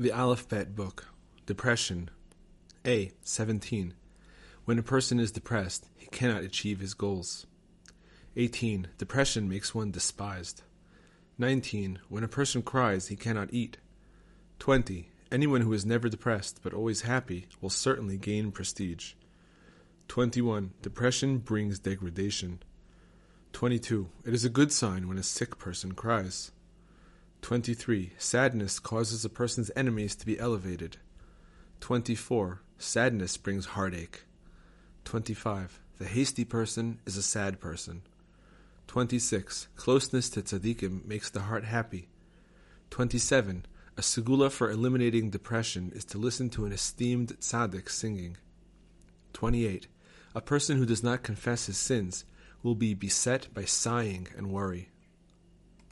The Aleph-Bet Book Depression A. 17. When a person is depressed, he cannot achieve his goals. 18. Depression makes one despised. 19. When a person cries, he cannot eat. 20. Anyone who is never depressed but always happy will certainly gain prestige. 21. Depression brings degradation. 22. It is a good sign when a sick person cries. 23. Sadness causes a person's enemies to be elevated. 24. Sadness brings heartache. 25. The hasty person is a sad person. 26. Closeness to tzaddikim makes the heart happy. 27. A segula for eliminating depression is to listen to an esteemed tzaddik singing. 28. A person who does not confess his sins will be beset by sighing and worry.